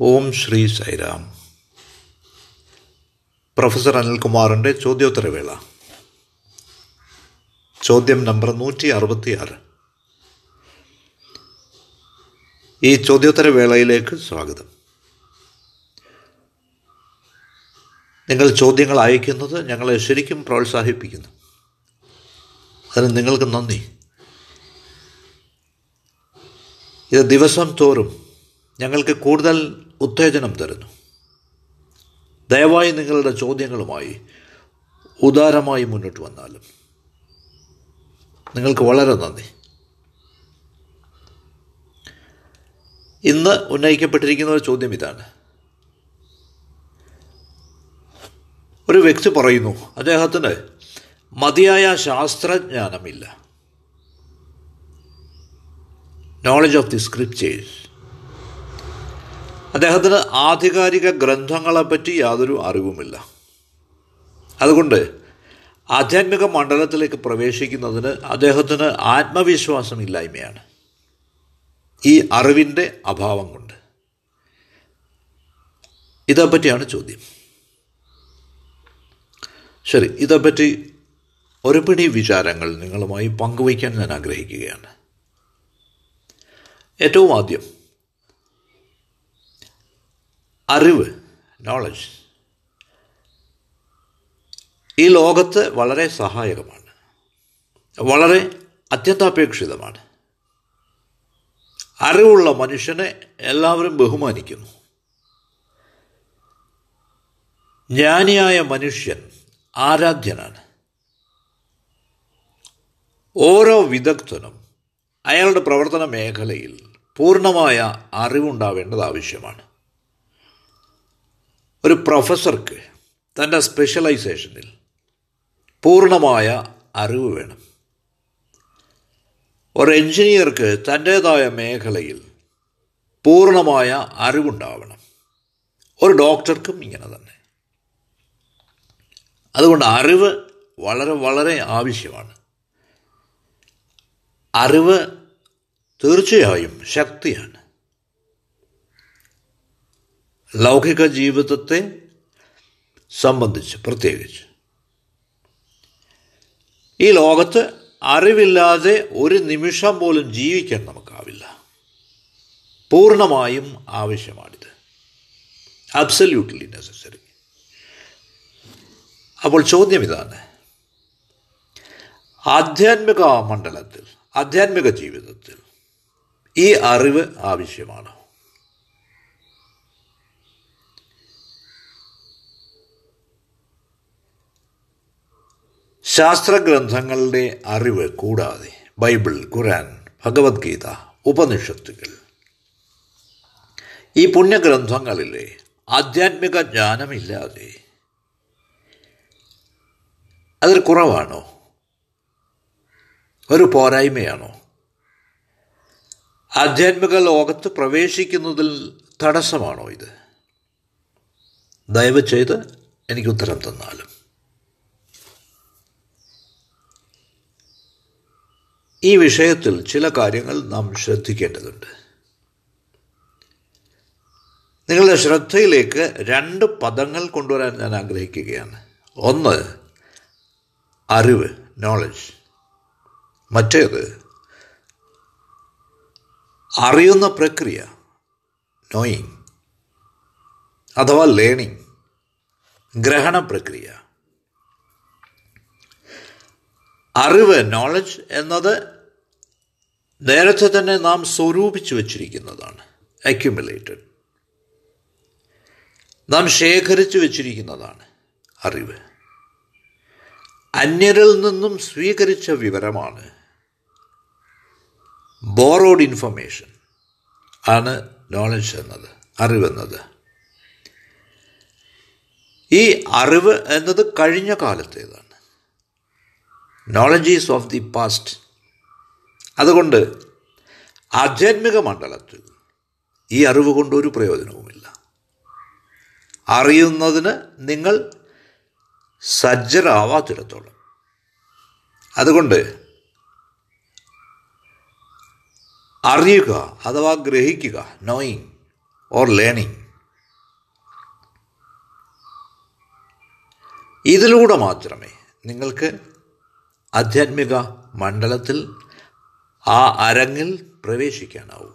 ഓം Shri Sairam professor അനിൽകുമാറിന്റെ ചോദ്യോത്തരവേള. ചോദ്യം നമ്പർ നൂറ്റി അറുപത്തിയാറ് ഈ ചോദ്യോത്തരവേളയിലേക്ക് സ്വാഗതം. നിങ്ങൾ ചോദ്യങ്ങൾ അയക്കുന്നത് ഞങ്ങളെ ശരിക്കും പ്രോത്സാഹിപ്പിക്കുന്നു. അതിന് നിങ്ങൾക്ക് നന്ദി. ഇത് ദിവസം തോറും ഞങ്ങൾക്ക് കൂടുതൽ ഉത്തേജനം തരുന്നു. ദയവായി നിങ്ങളുടെ ചോദ്യങ്ങളുമായി ഉദാരമായി മുന്നോട്ട് വന്നാലും നിങ്ങൾക്ക് വളരെ നന്ദി. ഇന്ന് ഉന്നയിക്കപ്പെട്ടിരിക്കുന്ന ഒരു ചോദ്യം ഇതാണ്. ഒരു വ്യക്തി പറയുന്നു അദ്ദേഹത്തിന് മതിയായ ശാസ്ത്രജ്ഞാനമില്ല. നോളജ് ഓഫ് ദി സ്ക്രിപ്റ്റേഴ്സ് അദ്ദേഹത്തിന് ആധികാരിക ഗ്രന്ഥങ്ങളെപ്പറ്റി യാതൊരു അറിവുമില്ല. അതുകൊണ്ട് ആധ്യാത്മിക മണ്ഡലത്തിലേക്ക് പ്രവേശിക്കുന്നതിന് അദ്ദേഹത്തിന് ആത്മവിശ്വാസമില്ലായ്മയാണ്. ഈ അറിവിന്റെ അഭാവം കൊണ്ട്. ഇതേപ്പറ്റിയാണ് ചോദ്യം. ശരി ഇതേപ്പറ്റി ഒരു പിടി വിചാരങ്ങൾ നിങ്ങളുമായി പങ്കുവയ്ക്കാൻ ഞാൻ ആഗ്രഹിക്കുകയാണ്. ഏറ്റവും ആദ്യം അറിവ് നോളജ് ഈ ലോകത്ത് വളരെ സഹായകമാണ്. വളരെ അത്യന്താപേക്ഷിതമാണ്. അറിവുള്ള മനുഷ്യനെ എല്ലാവരും ബഹുമാനിക്കുന്നു. ജ്ഞാനിയായ മനുഷ്യൻ ആരാധ്യനാണ്. ഓരോ വിദഗ്ധനും അയാളുടെ പ്രവർത്തന മേഖലയിൽ പൂർണമായ അറിവുണ്ടാവേണ്ടത് ആവശ്യമാണ്. ഒരു പ്രൊഫസർക്ക് തന്റെ സ്പെഷ്യലൈസേഷനിൽ പൂർണമായ അറിവ് വേണം. ഒരു എഞ്ചിനീയർക്ക് തന്റേതായ മേഖലയിൽ പൂർണമായ അറിവുണ്ടാവണം. ഒരു ഡോക്ടർക്കും ഇങ്ങനെ തന്നെ. അതുകൊണ്ട് അറിവ് വളരെ വളരെ ആവശ്യമാണ്. അറിവ് തീർച്ചയായും ശക്തിയാണ്. ലൗകിക ജീവിതത്തെ സംബന്ധിച്ച് പ്രത്യേകിച്ച്. ഈ ലോകത്ത് അറിവില്ലാതെ ഒരു നിമിഷം പോലും ജീവിക്കാൻ നമുക്കാവില്ല. പൂർണമായും ആവശ്യമാണിത്. അബ്സല്യൂട്ട്ലി നെസസറി അപ്പോൾ ചോദ്യം ഇതാണ്. ആധ്യാത്മിക മണ്ഡലത്തിൽ ആധ്യാത്മിക ജീവിതത്തിൽ ഈ അറിവ് ആവശ്യമാണ്? ശാസ്ത്രഗ്രന്ഥങ്ങളുടെ അറിവ് കൂടാതെ ബൈബിൾ ഖുരാൻ ഭഗവത്ഗീത ഉപനിഷത്തുകൾ. ഈ പുണ്യഗ്രന്ഥങ്ങളിലെ ആധ്യാത്മിക ജ്ഞാനമില്ലാതെ അതിൽ കുറവാണോ? ഒരു പോരായ്മയാണോ? ആധ്യാത്മിക ലോകത്ത് പ്രവേശിക്കുന്നതിൽ തടസ്സമാണോ ഇത്? ദയവ് ചെയ്ത് എനിക്ക് ഉത്തരം തന്നാലും. ഈ വിഷയത്തിൽ ചില കാര്യങ്ങൾ നാം ശ്രദ്ധിക്കേണ്ടതുണ്ട്. നിങ്ങളുടെ ശ്രദ്ധയിലേക്ക് രണ്ട് പദങ്ങൾ കൊണ്ടുവരാൻ ഞാൻ ആഗ്രഹിക്കുകയാണ്. ഒന്ന് അറിവ് നോളജ് മറ്റേത് അറിയുന്ന പ്രക്രിയ നോയിങ് അഥവാ ലേണിംഗ് ഗ്രഹണ പ്രക്രിയ. അറിവ് നോളജ് എന്നത് നേരത്തെ തന്നെ നാം സ്വരൂപിച്ചു വച്ചിരിക്കുന്നതാണ്. അക്യുമുലേറ്റഡ് നാം ശേഖരിച്ചു വച്ചിരിക്കുന്നതാണ് അറിവ്. അന്യരിൽ നിന്നും സ്വീകരിച്ച വിവരമാണ് ബോറോഡ് ഇൻഫർമേഷൻ ആണ് നോളജ് എന്നത് അറിവെന്നത് ഈ അറിവ് എന്നത് കഴിഞ്ഞ കാലത്തേതാണ്. നോളജീസ് ഓഫ് ദി പാസ്റ്റ് അതുകൊണ്ട് ആധ്യാത്മിക മണ്ഡലത്തിൽ ഈ അറിവ് കൊണ്ടൊരു ഒരു പ്രയോജനവുമില്ല. അറിയുന്നതിന് നിങ്ങൾ സജ്ജരാവാത്തിടത്തോളം. അതുകൊണ്ട് അറിയുക അഥവാ ഗ്രഹിക്കുക നോയിങ് ഓർ ലേണിങ് ഇതിലൂടെ മാത്രമേ നിങ്ങൾക്ക് ആധ്യാത്മിക മണ്ഡലത്തിൽ ആ അരങ്ങിൽ പ്രവേശിക്കാനാവൂ.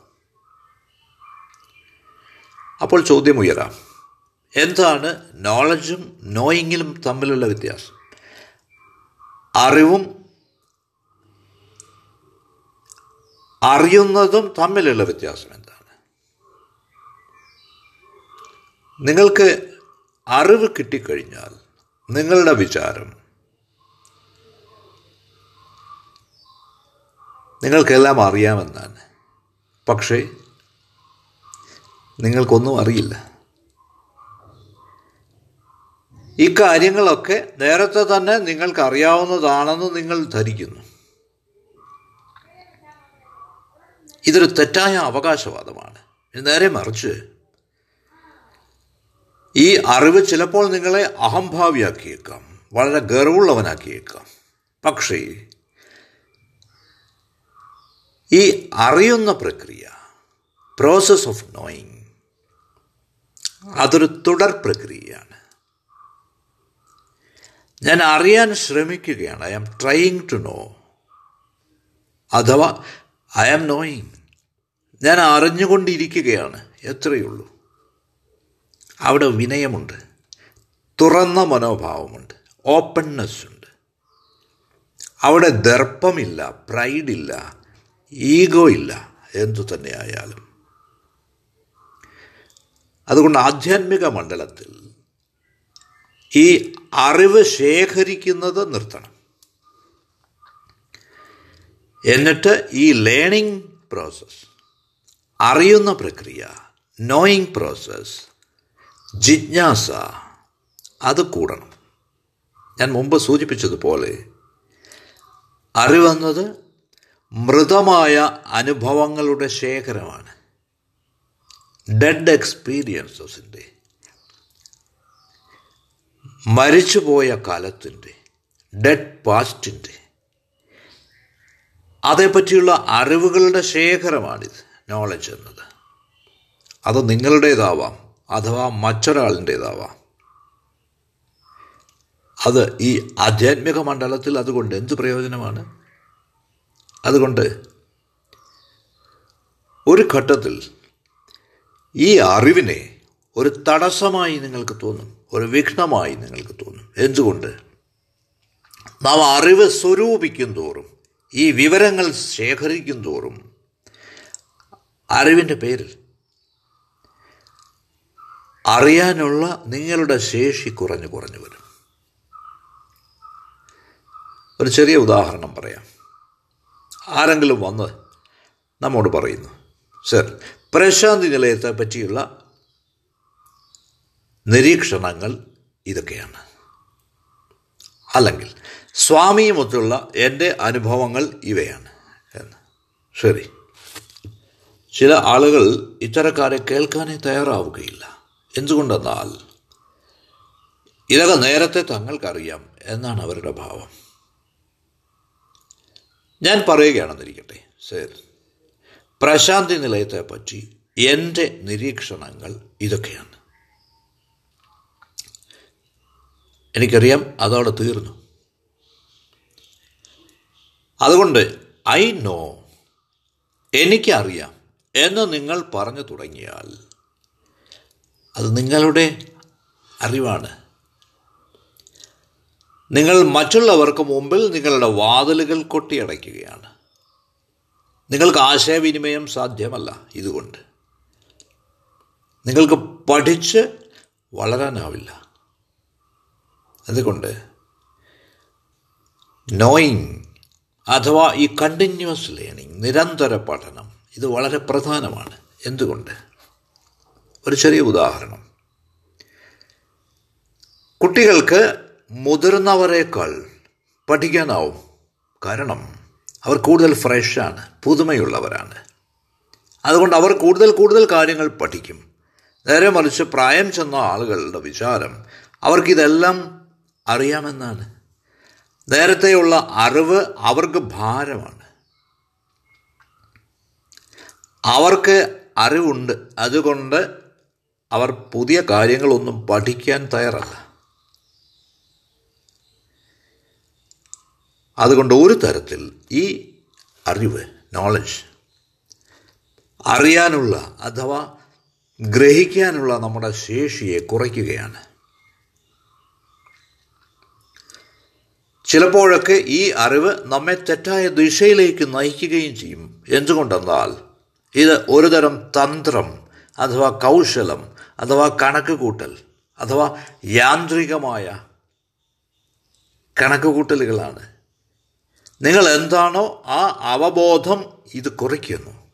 അപ്പോൾ ചോദ്യം ഉയരാം. എന്താണ് നോളജും നോയിങ്ങിലും തമ്മിലുള്ള വ്യത്യാസം? അറിവും അറിയുന്നതും തമ്മിലുള്ള വ്യത്യാസം എന്താണ്? നിങ്ങൾക്ക് അറിവ് കിട്ടിക്കഴിഞ്ഞാൽ നിങ്ങളുടെ വിചാരം നിങ്ങൾക്കെല്ലാം അറിയാമെന്നാണ്. പക്ഷേ നിങ്ങൾക്കൊന്നും അറിയില്ല. ഇക്കാര്യങ്ങളൊക്കെ കാര്യങ്ങളൊക്കെ നേരത്തെ തന്നെ നിങ്ങൾക്ക് അറിയാവുന്നതാണെന്ന് നിങ്ങൾ ധരിക്കുന്നു. ഇതൊരു തെറ്റായ അവകാശവാദമാണ്. നേരെ മറിച്ച് ഈ അറിവ് ചിലപ്പോൾ നിങ്ങളെ അഹംഭാവിയാക്കിയേക്കാം വളരെ ഗർവുള്ളവനാക്കിയേക്കാം പക്ഷേ ഈ അറിയുന്ന പ്രക്രിയ പ്രോസസ് ഓഫ് നോയിങ് അതൊരു തുടർ പ്രക്രിയയാണ്. ഞാൻ അറിയാൻ ശ്രമിക്കുകയാണ്. I am trying to know അഥവാ ഐ ആം നോയിങ് ഞാൻ അറിഞ്ഞുകൊണ്ടിരിക്കുകയാണ്. എത്രയുള്ളൂ? അവിടെ വിനയമുണ്ട്. തുറന്ന മനോഭാവമുണ്ട്. ഓപ്പൺനെസ് ഉണ്ട്. അവിടെ ദർപ്പമില്ല പ്രൈഡില്ല ഈഗോ ഇല്ല. എന്തു തന്നെയായാലും. അതുകൊണ്ട് ആധ്യാത്മിക മണ്ഡലത്തിൽ ഈ അറിവ് ശേഖരിക്കുന്നത് നിർത്തണം. എന്നിട്ട് ഈ ലേണിംഗ് പ്രോസസ് അറിയുന്ന പ്രക്രിയ നോയിങ് പ്രോസസ് ജിജ്ഞാസ അത് കൂടണം. ഞാൻ മുമ്പ് സൂചിപ്പിച്ചതുപോലെ അറിവെന്നത് മൃതമായ അനുഭവങ്ങളുടെ ശേഖരമാണ്. ഡെഡ് എക്സ്പീരിയൻസസിന്റെ മരിച്ചുപോയ കാലത്തിന്റെ ഡെഡ് പാസ്റ്റിന്റെ അതേപ്പറ്റിയുള്ള അറിവുകളുടെ ശേഖരമാണിത് നോളജ് എന്നത്. അത് നിങ്ങളുടേതാവാം അഥവാ മറ്റൊരാളിന്റേതാവാം അത് ഈ ആധ്യാത്മിക മണ്ഡലത്തിൽ അതുകൊണ്ട് എന്ത് പ്രയോജനമാണ്? അതുകൊണ്ട് ഒരു ഘട്ടത്തിൽ ഈ അറിവിനെ ഒരു തടസ്സമായി നിങ്ങൾക്ക് തോന്നും ഒരു വിഘ്നമായി നിങ്ങൾക്ക് തോന്നും. എന്തുകൊണ്ട്? നാം അറിവ് സ്വരൂപിക്കും തോറും ഈ വിവരങ്ങൾ ശേഖരിക്കും തോറും അറിവിന്റെ പേരിൽ അറിയാനുള്ള നിങ്ങളുടെ ശേഷി കുറഞ്ഞു കുറഞ്ഞു വരും. ഒരു ചെറിയ ഉദാഹരണം പറയാം. ആരെങ്കിലും വന്ന് നമ്മോട് പറയുന്നു. സർ പ്രശാന്തി നിലയത്തെ പറ്റിയുള്ള നിരീക്ഷണങ്ങൾ ഇതൊക്കെയാണ്. അല്ലെങ്കിൽ സ്വാമിയുമൊത്തുള്ള എന്റെ അനുഭവങ്ങൾ ഇവയാണ് എന്ന്. ശരി. ചില ആളുകൾ ഇത്തരക്കാരെ കേൾക്കാനേ തയ്യാറാവുകയില്ല. എന്തുകൊണ്ടെന്നാൽ ഇതൊക്കെ നേരത്തെ തങ്ങൾക്കറിയാം എന്നാണ് അവരുടെ ഭാവം. ഞാൻ പറയുകയാണെന്നിരിക്കട്ടെ ശരി പ്രശാന്തി നിലയത്തെ പറ്റി എന്റെ നിരീക്ഷണങ്ങൾ ഇതൊക്കെയാണ്. എനിക്കറിയാം അതവിടെ തീർന്നു. അതുകൊണ്ട് ഐ നോ എനിക്കറിയാം എന്ന് നിങ്ങൾ പറഞ്ഞു തുടങ്ങിയാൽ അത് നിങ്ങളുടെ അറിവാണ്. നിങ്ങൾ മറ്റുള്ളവർക്ക് മുമ്പിൽ നിങ്ങളുടെ വാതിലുകൾ കൊട്ടിയടയ്ക്കുകയാണ്. നിങ്ങൾക്ക് ആശയവിനിമയം സാധ്യമല്ല ഇതുകൊണ്ട്. നിങ്ങൾക്ക് പഠിച്ച് വളരാനാവില്ല. അതുകൊണ്ട് നോയിങ് അഥവാ ഈ കണ്ടിന്യൂസ് ലേണിംഗ് നിരന്തര പഠനം ഇത് വളരെ പ്രധാനമാണ്. എന്തുകൊണ്ട്? ഒരു ചെറിയ ഉദാഹരണം. കുട്ടികൾക്ക് മുതിർന്നവരെക്കാൾ പഠിക്കാനാവും. കാരണം അവർ കൂടുതൽ ഫ്രഷാണ് പുതുമയുള്ളവരാണ്. അതുകൊണ്ട് അവർ കൂടുതൽ കൂടുതൽ കാര്യങ്ങൾ പഠിക്കും. നേരെ മറിച്ച് പ്രായം ചെന്ന ആളുകളുടെ വിചാരം അവർക്കിതെല്ലാം അറിയാമെന്നാണ്. നേരത്തെയുള്ള അറിവ് അവർക്ക് ഭാരമാണ്. അവർക്ക് അറിവുണ്ട്. അതുകൊണ്ട് അവർ പുതിയ കാര്യങ്ങളൊന്നും പഠിക്കാൻ തയ്യാറല്ല. അതുകൊണ്ട് ഒരു തരത്തിൽ ഈ അറിവ് നോളജ് അറിയാനുള്ള അഥവാ ഗ്രഹിക്കാനുള്ള നമ്മുടെ ശേഷിയെ കുറയ്ക്കുകയാണ്. ചിലപ്പോഴൊക്കെ ഈ അറിവ് നമ്മെ തെറ്റായ ദിശയിലേക്ക് നയിക്കുകയും ചെയ്യും. എന്തുകൊണ്ടെന്നാൽ ഇത് ഒരുതരം തന്ത്രം അഥവാ കൗശലം അഥവാ കണക്ക് കൂട്ടൽ അഥവാ യാന്ത്രികമായ കണക്ക് കൂട്ടലുകളാണ് നിങ്ങൾ എന്താണോ ആ അവബോധം ഇത് കുറയ്ക്കുന്നു.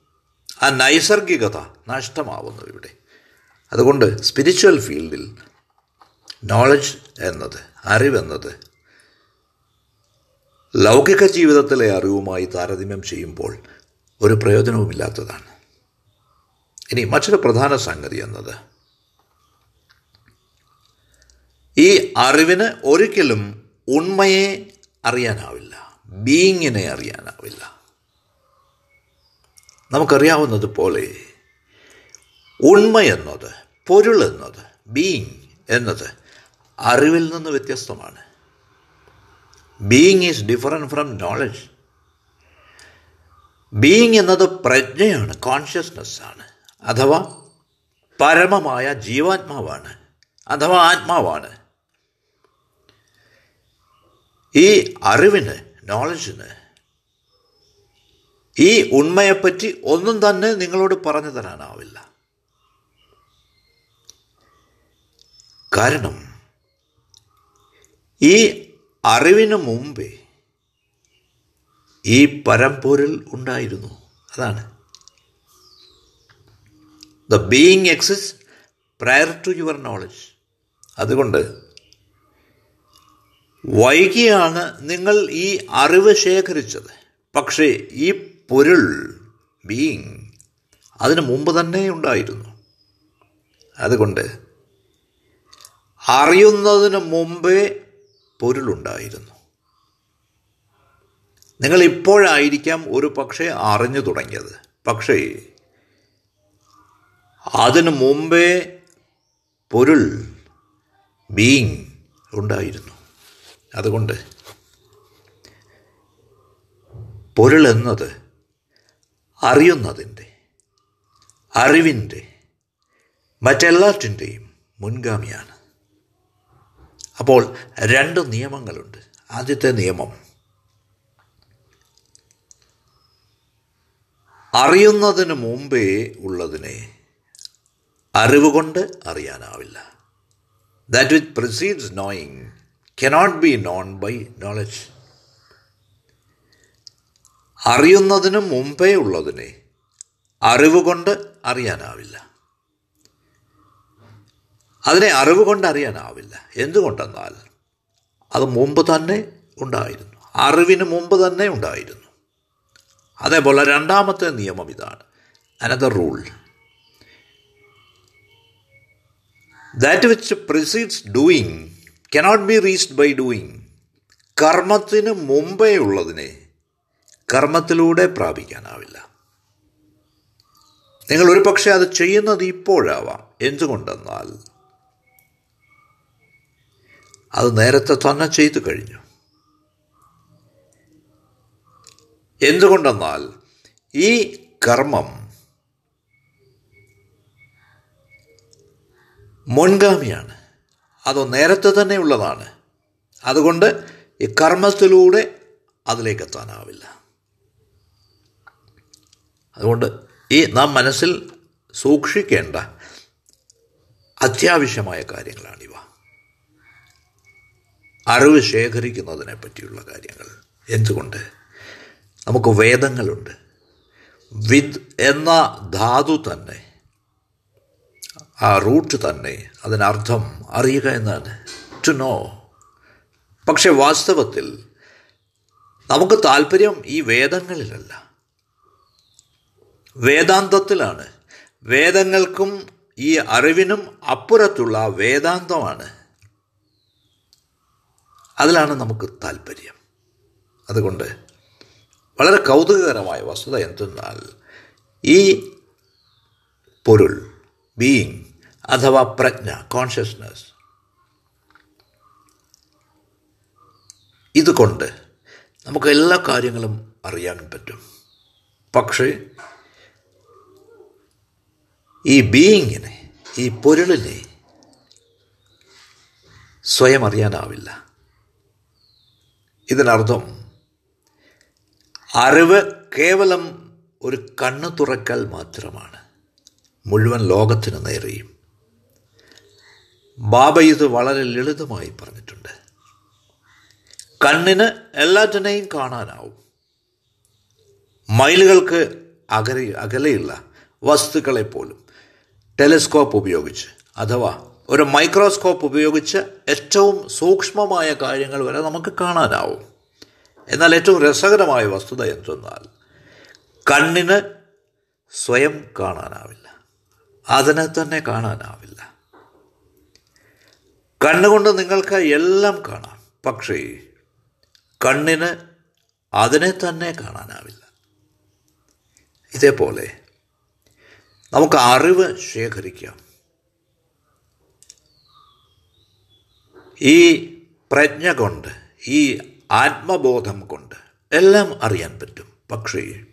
ആ നൈസർഗികത നഷ്ടമാവുന്നു ഇവിടെ. അതുകൊണ്ട് സ്പിരിച്വൽ ഫീൽഡിൽ നോളജ് എന്നത് അറിവെന്നത് ലൗകിക ജീവിതത്തിലെ അറിവുമായി താരതമ്യം ചെയ്യുമ്പോൾ ഒരു പ്രയോജനവുമില്ലാത്തതാണ്. ഇനി മറ്റൊരു പ്രധാന സംഗതി എന്നത്. ഈ അറിവിന് ഒരിക്കലും ഉണ്മയെ അറിയാനാവില്ല. ബീയിങ്ങിനെ അറിയാനാവില്ല. നമുക്കറിയാവുന്നതുപോലെ ഉണ്മ എന്നത് പൊരുൾ എന്നത് ബീയിങ് എന്നത് അറിവിൽ നിന്ന് വ്യത്യസ്തമാണ്. Being is different from knowledge. Being എന്നത് പ്രജ്ഞയാണ് കോൺഷ്യസ്നെസ്സാണ് അഥവാ പരമമായ ജീവാത്മാവാണ് അഥവാ ആത്മാവാണ്. ഈ അറിവിന് നോളജിന് ഈ ഉണ്മയെപ്പറ്റി ഒന്നും തന്നെ നിങ്ങളോട് പറഞ്ഞു തരാനാവില്ല. കാരണം ഈ അറിവിന് മുമ്പേ ഈ പരമ്പൊരിൽ ഉണ്ടായിരുന്നു. അതാണ്. The being exist prior to your knowledge അതുകൊണ്ട് വൈകിയാണ് നിങ്ങൾ ഈ അറിവ് ശേഖരിച്ചത്. പക്ഷേ ഈ പൊരുൾ ബീങ് അതിനു മുമ്പ് തന്നെ ഉണ്ടായിരുന്നു. അതുകൊണ്ട് അറിയുന്നതിന് മുമ്പേ പൊരുളുണ്ടായിരുന്നു നിങ്ങൾ ഇപ്പോഴായിരിക്കാം ഒരു പക്ഷേ അറിഞ്ഞു തുടങ്ങിയത്. പക്ഷേ അതിനു മുമ്പേ പൊരുൾ ബീങ് ഉണ്ടായിരുന്നു. അതുകൊണ്ട് പൊരുൾ എന്നത് അറിയുന്നതിന്റെ അറിവിന്റെ മറ്റെല്ലാറ്റിന്റെയും മുൻഗാമിയാണ്. അപ്പോൾ രണ്ട് നിയമങ്ങളുണ്ട്. ആദ്യത്തെ നിയമം അറിയുന്നതിന് മുമ്പേ ഉള്ളതിനെ അറിവുകൊണ്ട് അറിയാനാവില്ല. That which proceeds knowing cannot be known by knowledge അറിയുന്നതിന് മുമ്പേ ഉള്ളതിനെ അറിവ് കൊണ്ട് അറിയാനാവില്ല. അതിനെ അറിവ് കൊണ്ട് അറിയാനാവില്ല. എന്തുകൊണ്ടെന്നാൽ അത് മുമ്പ് തന്നെ ഉണ്ടായിരുന്നു. അറിവിന് മുമ്പ് തന്നെ ഉണ്ടായിരുന്നു. അതേപോലെ രണ്ടാമത്തെ നിയമം ഇതാണ്. Another rule that which precedes doing cannot be reached by doing കർമ്മത്തിന് മുമ്പേ ഉള്ളതിനെ കർമ്മത്തിലൂടെ പ്രാപിക്കാനാവില്ല. നിങ്ങൾ ഒരു പക്ഷേ അത് ചെയ്യുന്നത് ഇപ്പോഴാവാം. എന്തുകൊണ്ടെന്നാൽ അത് നേരത്തെ തന്നെ ചെയ്തു കഴിഞ്ഞു. എന്തുകൊണ്ടെന്നാൽ ഈ കർമ്മം മുൻഗാമിയാണ്. അത് നേരത്തെ തന്നെ ഉള്ളതാണ്. അതുകൊണ്ട് ഈ കർമ്മത്തിലൂടെ അതിലേക്ക് എത്താനാവില്ല. അതുകൊണ്ട് ഈ നാം മനസ്സിൽ സൂക്ഷിക്കേണ്ട അത്യാവശ്യമായ കാര്യങ്ങളാണിവ. അറിവ് ശേഖരിക്കുന്നതിനെ പറ്റിയുള്ള കാര്യങ്ങൾ. എന്തുകൊണ്ട്? നമുക്ക് വേദങ്ങളുണ്ട്. വിദ് എന്ന ധാതു തന്നെ ആ റൂട്ട് തന്നെ അതിനർത്ഥം അറിയുക എന്നാണ്. ടു നോ പക്ഷെ വാസ്തവത്തിൽ നമുക്ക് താല്പര്യം ഈ വേദങ്ങളിലല്ല. വേദാന്തത്തിലാണ്. വേദങ്ങൾക്കും ഈ അറിവിനും അപ്പുറത്തുള്ള വേദാന്തമാണ്. അതിലാണ് നമുക്ക് താല്പര്യം. അതുകൊണ്ട് വളരെ കൗതുകകരമായ വസ്തുത എന്തെന്നാൽ ഈ പൊരുൾ ബീയിങ് അഥവാ പ്രജ്ഞ കോൺഷ്യസ്നസ് ഇതുകൊണ്ട് നമുക്ക് എല്ലാ കാര്യങ്ങളും അറിയാൻ പറ്റും. പക്ഷേ ഈ ബീയിങ്ങിനെ ഈ പൊരുളിനെ സ്വയം അറിയാനാവില്ല. ഇതിനർത്ഥം അറിവ് കേവലം ഒരു കണ്ണു തുറക്കൽ മാത്രമാണ്. മുഴുവൻ ലോകത്തിന് നേരെയും. ബാബ ഇത് വളരെ ലളിതമായി പറഞ്ഞിട്ടുണ്ട്. കണ്ണിന് എല്ലാറ്റിനെയും കാണാനാവും. മൈലുകൾക്ക് അകലെ അകലെയുള്ള വസ്തുക്കളെ പോലും ടെലിസ്കോപ്പ് ഉപയോഗിച്ച് അഥവാ ഒരു മൈക്രോസ്കോപ്പ് ഉപയോഗിച്ച് ഏറ്റവും സൂക്ഷ്മമായ കാര്യങ്ങൾ വരെ നമുക്ക് കാണാനാവും. എന്നാൽ ഏറ്റവും രസകരമായ വസ്തുത എന്തെന്നാൽ കണ്ണിന് സ്വയം കാണാനാവില്ല. അതിനെ തന്നെ കാണാനാവില്ല. കണ്ണുകൊണ്ട് നിങ്ങൾക്ക് എല്ലാം കാണാം. പക്ഷേ കണ്ണിന് അതിനെ തന്നെ കാണാനാവില്ല. ഇതേപോലെ നമുക്ക് അറിവ് ശേഖരിക്കാം. ഈ പ്രജ്ഞ കൊണ്ട് ഈ ആത്മബോധം കൊണ്ട് എല്ലാം അറിയാൻ പറ്റും. പക്ഷേ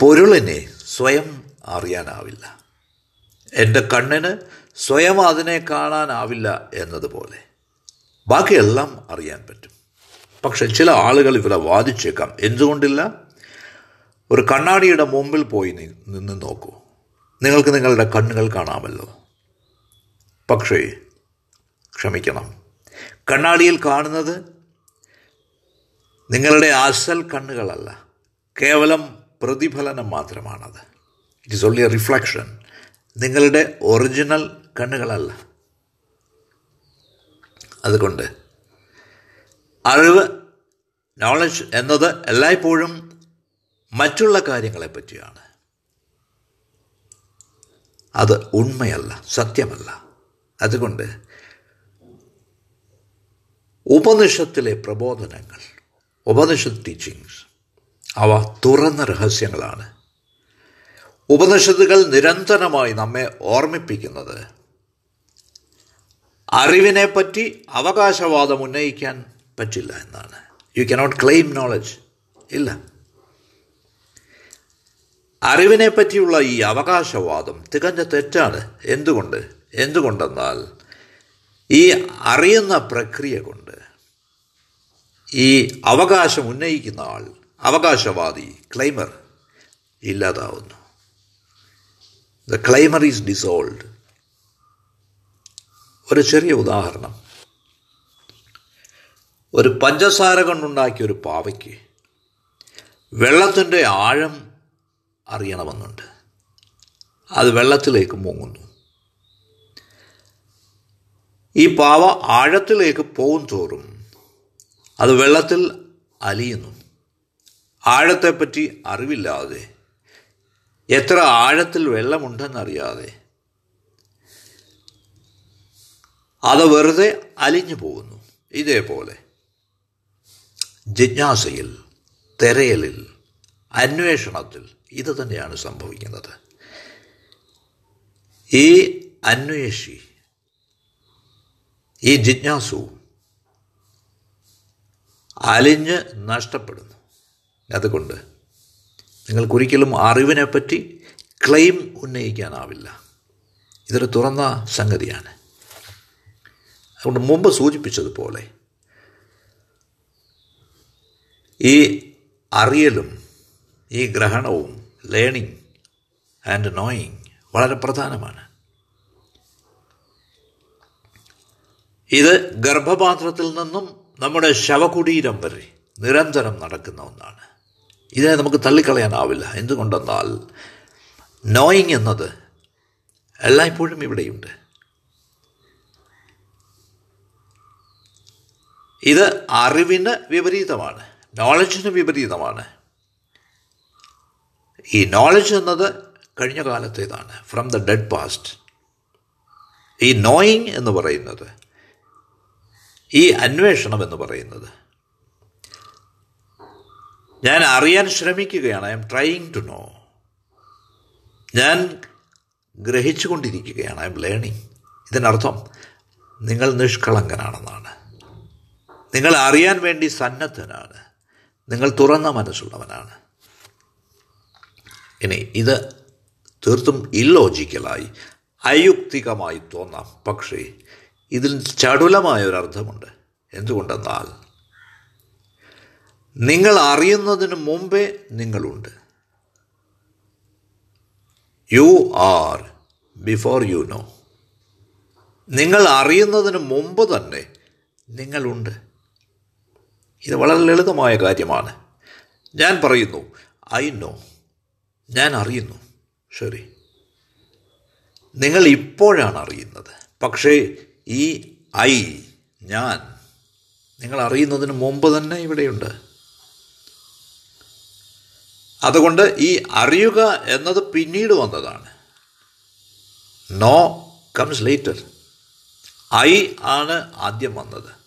പൊരുളിനെ സ്വയം അറിയാനാവില്ല. എന്റെ കണ്ണിന് സ്വയം അതിനെ കാണാനാവില്ല എന്നതുപോലെ. ബാക്കിയെല്ലാം അറിയാൻ പറ്റും. പക്ഷെ ചില ആളുകൾ ഇവിടെ വാദിച്ചേക്കാം. എന്തുകൊണ്ടില്ല? ഒരു കണ്ണാടിയുടെ മുമ്പിൽ പോയി നിന്ന് നോക്കൂ. നിങ്ങൾക്ക് നിങ്ങളുടെ കണ്ണുകൾ കാണാമല്ലോ. പക്ഷേ ക്ഷമിക്കണം. കണ്ണാടിയിൽ കാണുന്നത് നിങ്ങളുടെ അസൽ കണ്ണുകളല്ല. കേവലം പ്രതിഫലനം മാത്രമാണത്. It is only a reflection നിങ്ങളുടെ ഒറിജിനൽ കണ്ണുകളല്ല. അതുകൊണ്ട് അറിവ് നോളജ് എന്നത് എല്ലായ്പ്പോഴും മറ്റുള്ള കാര്യങ്ങളെ പറ്റിയാണ് അത് ഉണ്മയല്ല സത്യമല്ല. അതുകൊണ്ട് ഉപനിഷത്തിലെ പ്രബോധനങ്ങൾ ഉപനിഷത്ത് ടീച്ചിങ്സ് അവ തുറന്ന രഹസ്യങ്ങളാണ്. ഉപനിഷത്തുകൾ നിരന്തരമായി നമ്മെ ഓർമ്മിപ്പിക്കുന്നത്. അറിവിനെ പറ്റി അവകാശവാദം ഉന്നയിക്കാൻ പറ്റില്ല എന്നാണ്. യു കനോട്ട് ക്ലെയിം നോളജ് ഇല്ല. അറിവിനെ പറ്റിയുള്ള ഈ അവകാശവാദം തികഞ്ഞ തെറ്റാണ്. എന്തുകൊണ്ട്? എന്തുകൊണ്ടെന്നാൽ ഈ അറിയുന്ന പ്രക്രിയ കൊണ്ട് ഈ അവകാശം ഉന്നയിക്കുന്ന ആൾ അവകാശവാദി ക്ലെയിമർ ഇല്ലാതാവുന്നു. ദ ക്ലൈമർ ഈസ് ഡിസോൾഡ് ഒരു ചെറിയ ഉദാഹരണം. ഒരു പഞ്ചസാര കൊണ്ടുണ്ടാക്കിയ ഒരു പാവയ്ക്ക് വെള്ളത്തിന്റെ ആഴം അറിയണമെന്നുണ്ട്. അത് വെള്ളത്തിലേക്ക് മുങ്ങുന്നു. ഈ പാവ ആഴത്തിലേക്ക് പോകും തോറും അത് വെള്ളത്തിൽ അലിയുന്നു. ആഴത്തെപ്പറ്റി അറിവില്ലാതെ എത്ര ആഴത്തിൽ വെള്ളമുണ്ടെന്നറിയാതെ അത് വെറുതെ അലിഞ്ഞു പോകുന്നു. ഇതേപോലെ ജിജ്ഞാസയിൽ തെരയലിൽ അന്വേഷണത്തിൽ ഇത് തന്നെയാണ് സംഭവിക്കുന്നത്. ഈ അന്വേഷി ഈ ജിജ്ഞാസു അലിഞ്ഞ് നഷ്ടപ്പെടുന്നു. അതുകൊണ്ട് നിങ്ങൾക്കൊരിക്കലും അറിവിനെപ്പറ്റി ക്ലെയിം ഉന്നയിക്കാനാവില്ല. ഇതൊരു തുറന്ന സംഗതിയാണ്. അതുകൊണ്ട് മുമ്പ് സൂചിപ്പിച്ചതുപോലെ ഈ അറിയലും ഈ ഗ്രഹണവും ലേണിംഗ് ആൻഡ് നോയിങ് വളരെ പ്രധാനമാണ്. ഇത് ഗർഭപാത്രത്തിൽ നിന്നും നമ്മുടെ ശവകുടീരം വരെ നിരന്തരം നടക്കുന്ന ഒന്നാണ്. ഇതിനെ നമുക്ക് തള്ളിക്കളയാനാവില്ല. എന്തുകൊണ്ടെന്നാൽ നോയിങ് എന്നത് എല്ലായ്പ്പോഴും ഇവിടെയുണ്ട്. ഇത് അറിവിന് വിപരീതമാണ്. നോളജിന് വിപരീതമാണ്. ഈ നോളജ് എന്നത് കഴിഞ്ഞ കാലത്തേതാണ്. ഫ്രം ദ ഡെഡ് പാസ്റ്റ് ഈ നോയിങ് എന്ന് പറയുന്നത് ഈ അന്വേഷണം എന്ന് പറയുന്നത് ഞാൻ അറിയാൻ ശ്രമിക്കുകയാണ്. I am trying to know ഞാൻ ഗ്രഹിച്ചുകൊണ്ടിരിക്കുകയാണ്. ഐ എം ലേണിംഗ് ഇതിനർത്ഥം നിങ്ങൾ നിഷ്കളങ്കനാണെന്നാണ്. നിങ്ങൾ അറിയാൻ വേണ്ടി സന്നദ്ധനാണ്. നിങ്ങൾ തുറന്ന മനസ്സുള്ളവനാണ്. ഇനി ഇത് തീർത്തും ഇല്ലോജിക്കലായി അയുക്തികമായി തോന്നാം. പക്ഷേ ഇതിൽ ചടുലമായ അർത്ഥമുണ്ട് എന്തുകൊണ്ടെന്നാൽ നിങ്ങൾ അറിയുന്നതിന് മുമ്പേ നിങ്ങളുണ്ട്. You are before you know നിങ്ങൾ അറിയുന്നതിന് മുമ്പ് തന്നെ നിങ്ങളുണ്ട്. ഇത് വളരെ ലളിതമായ കാര്യമാണ്. ഞാൻ പറയുന്നു ഐ നോ ഞാൻ അറിയുന്നു. ശരി. നിങ്ങൾ ഇപ്പോഴാണ് അറിയുന്നത്. പക്ഷേ ഈ ഐ ഞാൻ നിങ്ങൾ അറിയുന്നതിന് മുമ്പ് തന്നെ ഇവിടെയുണ്ട്. അതുകൊണ്ട് ഈ അറിയുക എന്നത് പിന്നീട് വന്നതാണ്. നോ കംസ് ലേറ്റർ ഐ ആണ് ആദ്യം വന്നത്.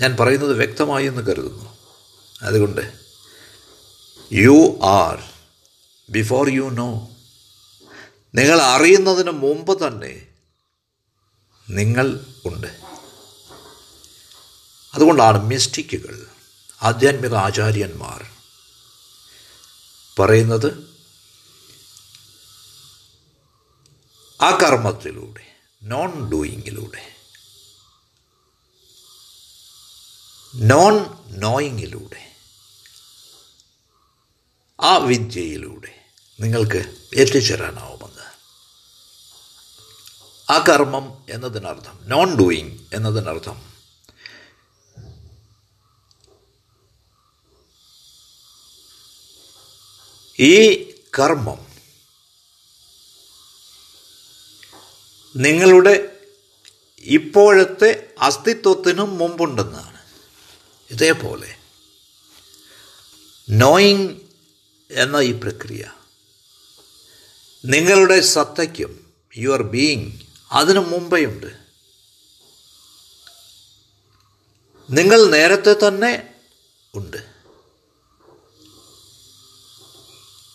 ഞാൻ പറയുന്നത് വ്യക്തമായി എന്ന് കരുതുന്നു. അതുകൊണ്ട് you are before you know നിങ്ങൾ അറിയുന്നതിന് മുമ്പ് തന്നെ നിങ്ങൾ ഉണ്ട്. അതുകൊണ്ടാണ് മിസ്റ്റിക്കുകൾ ആധ്യാത്മിക ആചാര്യന്മാർ. പറയുന്നത് ആ കർമ്മത്തിലൂടെ നോൺ ഡൂയിങ്ങിലൂടെ നോൺ നോയിങ്ങിലൂടെ ആ വിദ്യയിലൂടെ നിങ്ങൾക്ക് എത്തിച്ചേരാനാവുമെന്ന്. ആ കർമ്മം എന്നതിനർത്ഥം നോൺ ഡൂയിങ് എന്നതിനർത്ഥം ഈ കർമ്മം നിങ്ങളുടെ ഇപ്പോഴത്തെ അസ്തിത്വത്തിനും മുമ്പുണ്ടെന്നാണ്. ഇതേപോലെ നോയിങ് എന്ന ഈ പ്രക്രിയ നിങ്ങളുടെ സത്തയ്ക്കും യുവർ ബീയിങ് അതിനു മുമ്പേയുണ്ട്. നിങ്ങൾ നേരത്തെ തന്നെ ഉണ്ട്.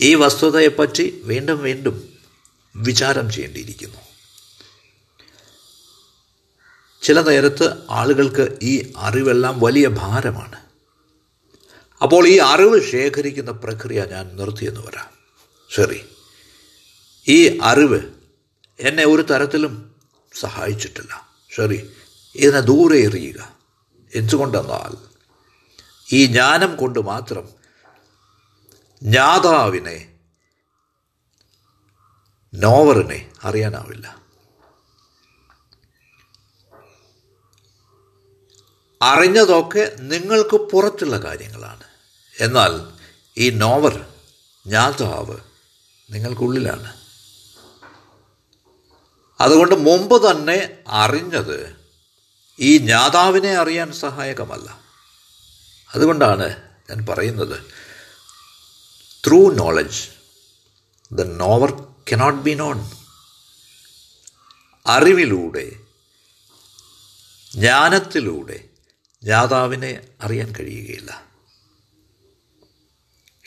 ഈ വസ്തുതയെപ്പറ്റി വീണ്ടും വീണ്ടും വിചാരം ചെയ്യേണ്ടിയിരിക്കുന്നു. ചില നേരത്ത് ആളുകൾക്ക് ഈ അറിവെല്ലാം വലിയ ഭാരമാണ്. അപ്പോൾ ഈ അറിവ് ശേഖരിക്കുന്ന പ്രക്രിയ ഞാൻ നിർത്തിയെന്ന് വരാം ശരി. ഈ അറിവ് എന്നെ ഒരു തരത്തിലും സഹായിച്ചിട്ടില്ല. ശരി. ഇതിനെ ദൂരെ എറിയുക. എന്തുകൊണ്ടെന്നാൽ ഈ ജ്ഞാനം കൊണ്ട് മാത്രം ജ്ഞാതാവിനെ നോവറിനെ അറിയാനാവില്ല. അറിഞ്ഞതൊക്കെ നിങ്ങൾക്ക് പുറത്തുള്ള കാര്യങ്ങളാണ്. എന്നാൽ ഈ നോവർ ജ്ഞാതാവ് നിങ്ങൾക്കുള്ളിലാണ്. അതുകൊണ്ട് മുമ്പ് തന്നെ അറിഞ്ഞത് ഈ ജ്ഞാതാവിനെ അറിയാൻ സഹായകമല്ല. അതുകൊണ്ടാണ് ഞാൻ പറയുന്നത്. Through knowledge the knower cannot be known അറിവിലൂടെ ജ്ഞാനത്തിലൂടെ ജ്ഞാതാവിനെ അറിയാൻ കഴിയുകയില്ല.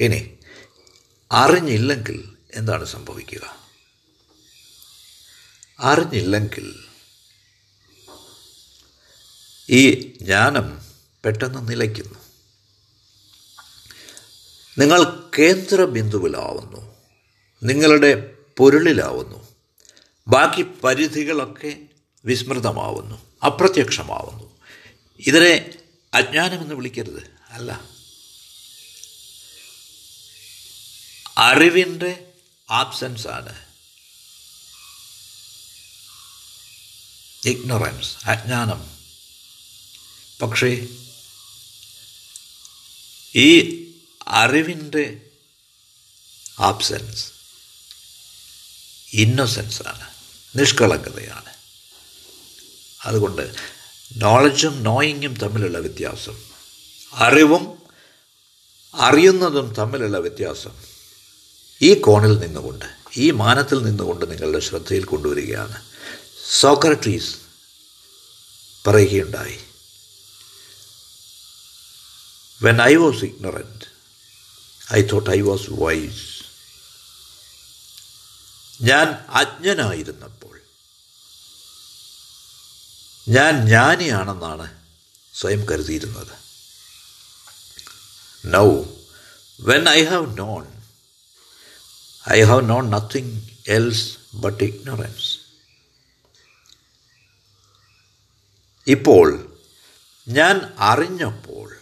ഇനി അറിഞ്ഞില്ലെങ്കിൽ എന്താണ് സംഭവിക്കുക? അറിഞ്ഞില്ലെങ്കിൽ ഈ ജ്ഞാനം പെട്ടെന്ന് നിലയ്ക്കുന്നു. നിങ്ങൾ കേന്ദ്രബിന്ദുവിലാവുന്നു. നിങ്ങളുടെ പൊരുളിലാവുന്നു. ബാക്കി പരിധികളൊക്കെ വിസ്മൃതമാവുന്നു അപ്രത്യക്ഷമാവുന്നു. ഇതിനെ അജ്ഞാനമെന്ന് വിളിക്കരുത് അല്ല. അറിവിന്റെ ആബ്സെൻസ് ആണ് ഇഗ്നോറൻസ് അജ്ഞാനം. പക്ഷേ ഈ അറിവിന്റെ ആബ്സെൻസ് ഇന്നോസെൻസാണ് നിഷ്കളങ്കതയാണ്. അതുകൊണ്ട് നോളജും നോയിങ്ങും തമ്മിലുള്ള വ്യത്യാസം അറിവും അറിയുന്നതും തമ്മിലുള്ള വ്യത്യാസം ഈ കോണിൽ നിന്നുകൊണ്ട് ഈ മാനത്തിൽ നിന്നുകൊണ്ട് നിങ്ങളുടെ ശ്രദ്ധയിൽ കൊണ്ടുവരികയാണ്. സോക്രട്ടീസ് പറയുകയുണ്ടായി when I was ignorant I thought I was wise ഞാൻ അജ്ഞനായിരുന്നപ്പോൾ. ഞാൻ ജ്ഞാനിയാണെന്നാണ് സ്വയം കരുതിയിരുന്നത്. Now when I have known I have known nothing else but ignorance ഇപ്പോൾ ഞാൻ അറിഞ്ഞപ്പോൾ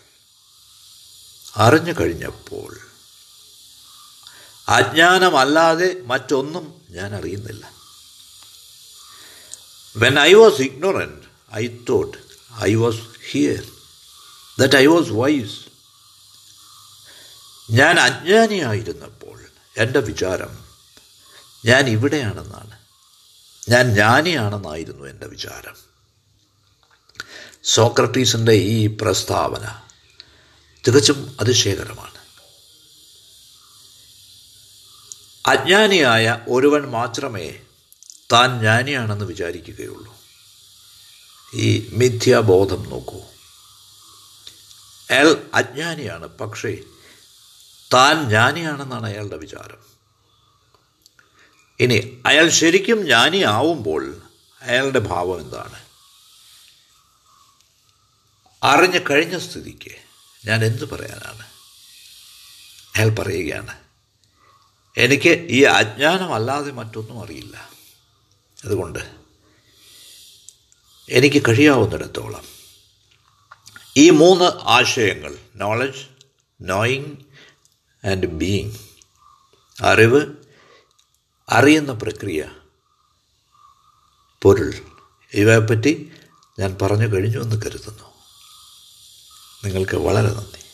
അറിഞ്ഞു കഴിഞ്ഞപ്പോൾ അജ്ഞാനമല്ലാതെ മറ്റൊന്നും ഞാൻ അറിയുന്നില്ല. When I was ignorant I thought I was here that I was wise ഞാൻ അജ്ഞാനിയായിരുന്നപ്പോൾ എന്റെ വിചാരം ഞാൻ ഇവിടെയാണെന്നാണ്. ഞാൻ ജ്ഞാനിയാണെന്നായിരുന്നു എന്റെ വിചാരം. സോക്രട്ടീസിന്റെ ഈ പ്രസ്താവന തികച്ചും അതിശയകരമാണ്. അജ്ഞാനിയായ ഒരുവൻ മാത്രമേ താൻ ജ്ഞാനിയാണെന്ന് വിചാരിക്കുകയുള്ളൂ. ഈ മിഥ്യാബോധം നോക്കൂ. അയാൾ അജ്ഞാനിയാണ് പക്ഷേ താൻ ജ്ഞാനിയാണെന്നാണ് അയാളുടെ വിചാരം. ഇനി അയാൾ ശരിക്കും ജ്ഞാനിയാവുമ്പോൾ അയാളുടെ ഭാവം എന്താണ്? അറിഞ്ഞു കഴിഞ്ഞ സ്ഥിതിക്ക് ഞാൻ എന്തു പറയാനാണ്? അയാൾ പറയുകയാണ് എനിക്ക് ഈ അജ്ഞാനമല്ലാതെ മറ്റൊന്നും അറിയില്ല. അതുകൊണ്ട് എനിക്ക് കഴിയാവുന്നിടത്തോളം ഈ മൂന്ന് ആശയങ്ങൾ നോളജ് നോയിങ് ആൻഡ് ബീയിങ് അറിവ് അറിയുന്ന പ്രക്രിയ പൊരുൾ ഇവയെപ്പറ്റി ഞാൻ പറഞ്ഞു കഴിഞ്ഞു എന്ന് കരുതുന്നു. നിങ്ങൾക്ക് വളരെ നന്ദി.